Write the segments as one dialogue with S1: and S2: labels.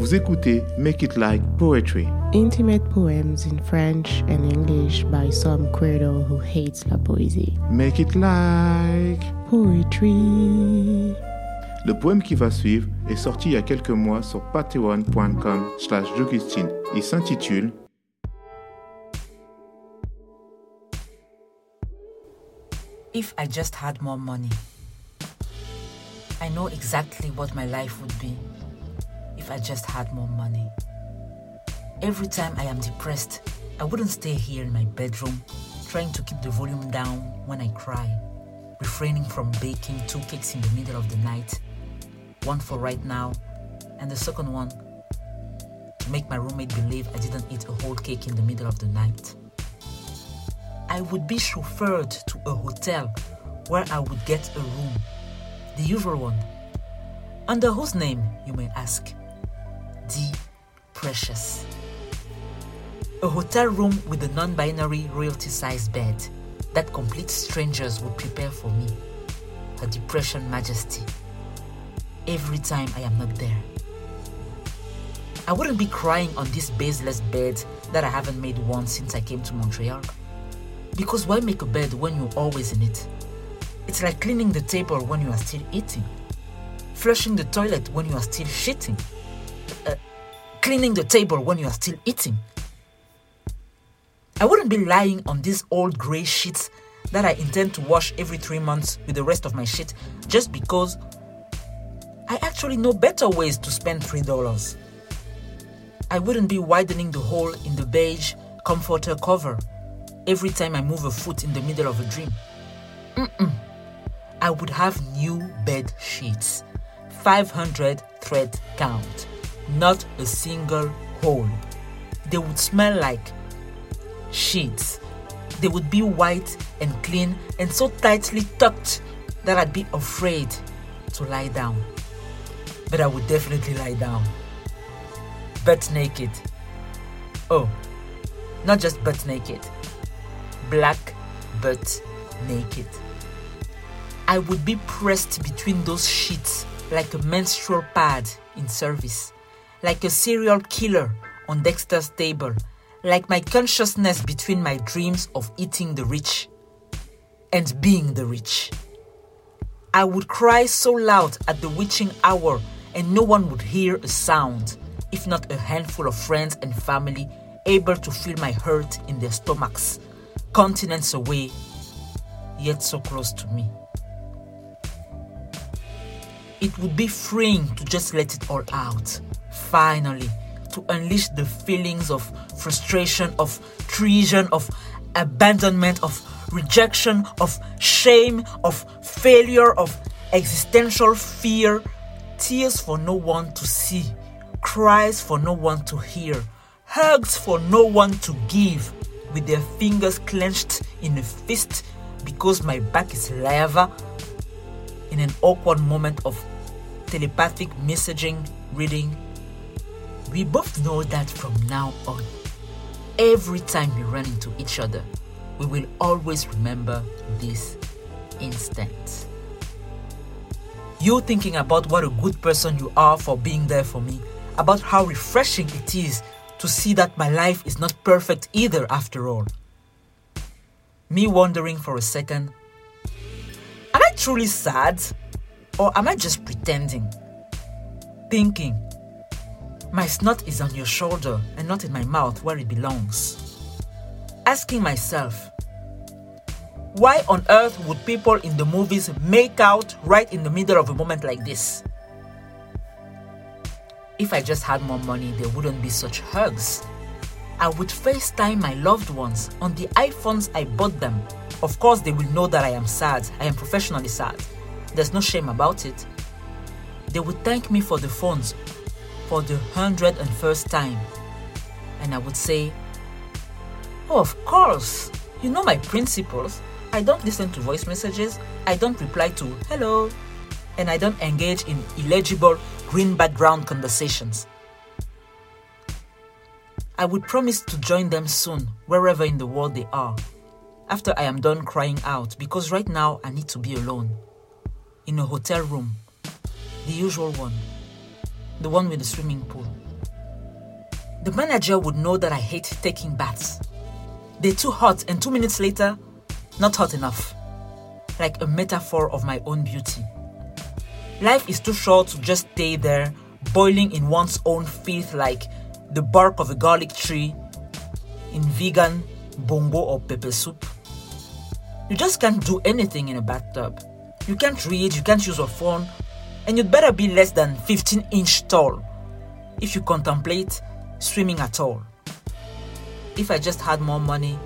S1: Vous écoutez Make It Like Poetry.
S2: Intimate poems in French and English by some credo who hates la poésie.
S1: Make It Like
S2: Poetry.
S1: Le poème qui va suivre est sorti il y a quelques mois sur patreon.com slash. Il s'intitule
S3: If I just had more money, I know exactly what my life would be if I just had more money. Every time I am depressed, I wouldn't stay here in my bedroom trying to keep the volume down when I cry, refraining from baking two cakes in the middle of the night, one for right now, and the second one to make my roommate believe I didn't eat a whole cake in the middle of the night. I would be chauffeured to a hotel where I would get a room, the usual one. Under whose name, you may ask? D. Precious. A hotel room with a non binary royalty sized bed that complete strangers would prepare for me. Her depression majesty. Every time I am not there. I wouldn't be crying on this baseless bed that I haven't made once since I came to Montreal. Because why make a bed when you're always in it? It's like cleaning the table when you are still eating, flushing the toilet when you are still shitting, cleaning the table when you are still eating. I wouldn't be lying on these old grey sheets that I intend to wash every three months with the rest of my shit just because I actually know better ways to spend $3. I wouldn't be widening the hole in the beige comforter cover every time I move a foot in the middle of a dream. Mm-mm. I would have new bed sheets, 500 thread count, not a single hole. They would smell like sheets. They would be white and clean and so tightly tucked that I'd be afraid to lie down. But I would definitely lie down. Butt naked. Oh, not just butt naked black butt naked. I would be pressed between those sheets like a menstrual pad in service, like a serial killer on Dexter's table, like my consciousness between my dreams of eating the rich and being the rich. I would cry so loud at the witching hour, and no one would hear a sound, if not a handful of friends and family able to feel my hurt in their stomachs continents away, yet so close to me. It would be freeing to just let it all out, finally, to unleash the feelings of frustration, of treason, of abandonment, of rejection, of shame, of failure, of existential fear, tears for no one to see, cries for no one to hear, hugs for no one to give with their fingers clenched in a fist because my back is lava in an awkward moment of telepathic messaging reading. We both know that from now on, every time we run into each other, we will always remember this instant. You thinking about what a good person you are for being there for me, about how refreshing it is to see that my life is not perfect either, after all. Me wondering for a second am I truly sad? Or am I just pretending? Thinking, my snot is on your shoulder and not in my mouth where it belongs. Asking myself, why on earth would people in the movies make out right in the middle of a moment like this? If I just had more money, there wouldn't be such hugs. I would FaceTime my loved ones on the iPhones I bought them. Of course, they will know that I am sad. I am professionally sad. There's no shame about it. They would thank me for the phones for the hundred and first time. And I would say, Oh, of course. You know my principles. I don't listen to voice messages. I don't reply to hello. And I don't engage in illegible green background conversations. I would promise to join them soon, wherever in the world they are, after I am done crying out, because right now I need to be alone. In a hotel room, the usual one, the one with the swimming pool. The manager would know that I hate taking baths. They're too hot, and two minutes later, not hot enough. Like a metaphor of my own beauty. Life is too short to just stay there, boiling in one's own filth like the bark of a garlic tree in vegan bongo or pepper soup. You just can't do anything in a bathtub. You can't read, you can't use your phone, and you'd better be less than 15 inch tall if you contemplate swimming at all. If I just had more money,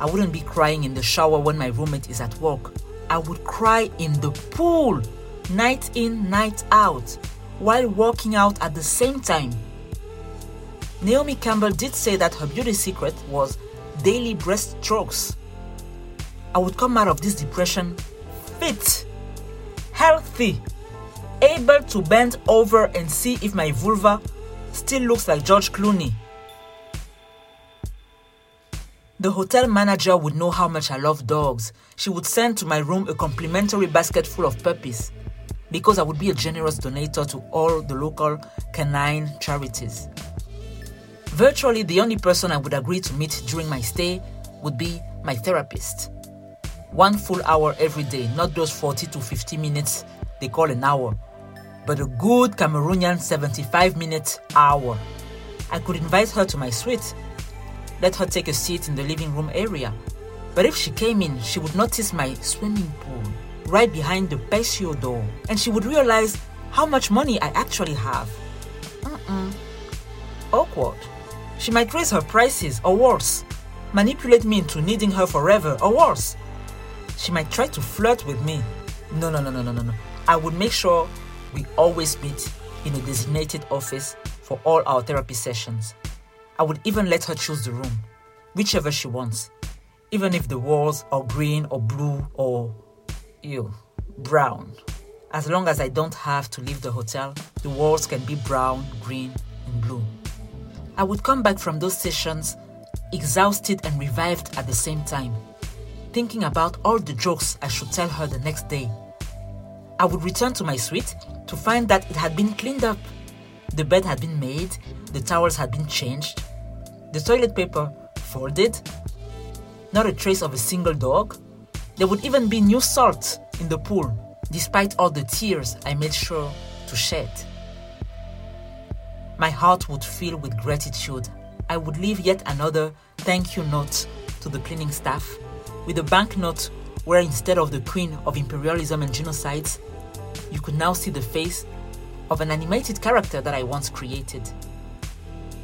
S3: I wouldn't be crying in the shower when my roommate is at work. I would cry in the pool, night in, night out, while working out at the same time. Naomi Campbell did say that her beauty secret was daily breaststrokes. I would come out of this depression fit, healthy, able to bend over and see if my vulva still looks like George Clooney. The hotel manager would know how much I love dogs. She would send to my room a complimentary basket full of puppies because I would be a generous donator to all the local canine charities. Virtually the only person I would agree to meet during my stay would be my therapist. One full hour every day, not those 40 to 50 minutes they call an hour, but a good Cameroonian 75 minute hour. I could invite her to my suite, let her take a seat in the living room area. But if she came in, she would notice my swimming pool right behind the patio door, and she would realize how much money I actually have. Mm-mm. Awkward. She might raise her prices, or worse, manipulate me into needing her forever, or worse. She might try to flirt with me. No, no, no, no, no, no, no. I would make sure we always meet in a designated office for all our therapy sessions. I would even let her choose the room, whichever she wants, even if the walls are green or blue or, ew, brown. As long as I don't have to leave the hotel, the walls can be brown, green, and blue. I would come back from those sessions exhausted and revived at the same time, thinking about all the jokes I should tell her the next day. I would return to my suite to find that it had been cleaned up. The bed had been made, the towels had been changed, the toilet paper folded, not a trace of a single dog. There would even be new salt in the pool, despite all the tears I made sure to shed. My heart would fill with gratitude. I would leave yet another thank you note to the cleaning staff with a banknote where instead of the queen of imperialism and genocides, you could now see the face of an animated character that I once created.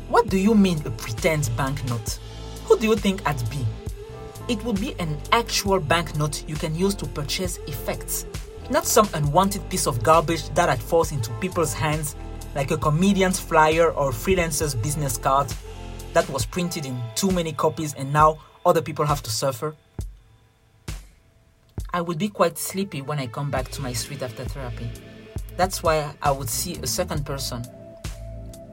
S3: What do you mean a pretend banknote? Who do you think I'd be? It would be an actual banknote you can use to purchase effects, not some unwanted piece of garbage that falls into people's hands like a comedian's flyer or freelancer's business card that was printed in too many copies and now other people have to suffer. I would be quite sleepy when I come back to my suite after therapy. That's why I would see a second person.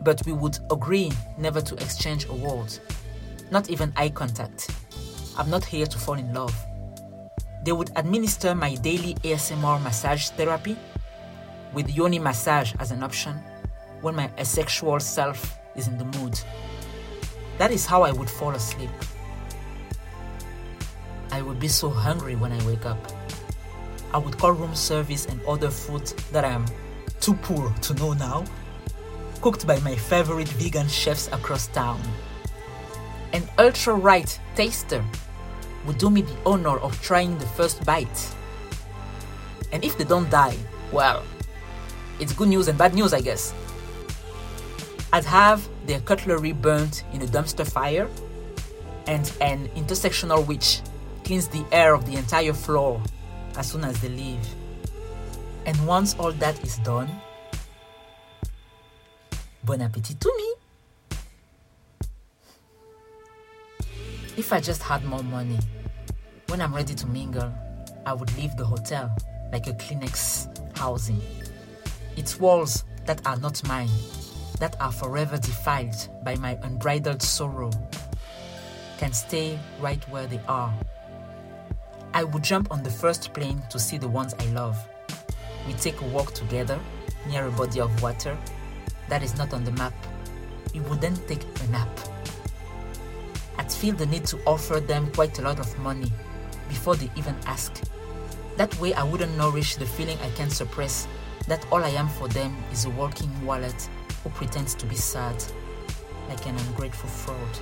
S3: But we would agree never to exchange a word, not even eye contact. I'm not here to fall in love. They would administer my daily ASMR massage therapy with yoni massage as an option when my asexual self is in the mood. That is how I would fall asleep. I would be so hungry when I wake up. I would call room service and order food that I am too poor to know now, cooked by my favorite vegan chefs across town. An ultra right taster would do me the honor of trying the first bite. And if they don't die, well, it's good news and bad news, I guess. I'd have their cutlery burnt in a dumpster fire, and an intersectional witch cleans the air of the entire floor as soon as they leave. And once all that is done, bon appetit to me. If I just had more money, when I'm ready to mingle, I would leave the hotel like a Kleenex housing. Its walls that are not mine, that are forever defiled by my unbridled sorrow, can stay right where they are. I would jump on the first plane to see the ones I love. We take a walk together near a body of water that is not on the map. We wouldn't take a nap. I'd feel the need to offer them quite a lot of money before they even ask. That way, I wouldn't nourish the feeling I can't suppress that all I am for them is a walking wallet who pretends to be sad, like an ungrateful fraud.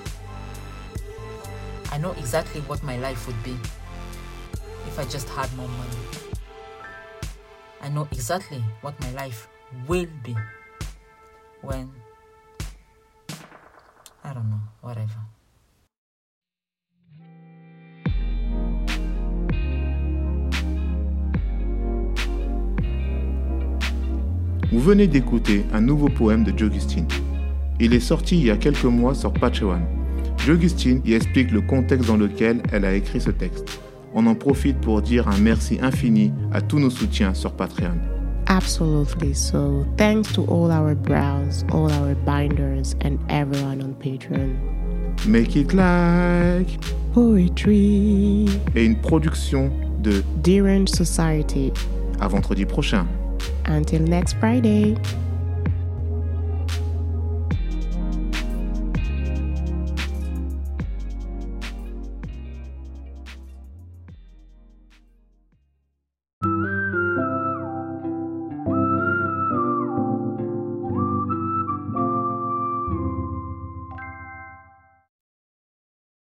S3: I know exactly what my life would be if I just had more money. I know exactly what my life will be when I don't know, whatever.
S1: Vous venez d'écouter un nouveau poème de Jogustine. Il est sorti il y a quelques mois sur Patreon. Jogustine y explique le contexte dans lequel elle a écrit ce texte. On en profite pour dire un merci infini à tous nos soutiens sur Patreon.
S2: Absolutely. So, thanks to all our brows, all our binders, and everyone on Patreon.
S1: Make it like
S2: Poetry.
S1: et une production de
S2: Derange Society.
S1: à vendredi prochain.
S2: Until next Friday.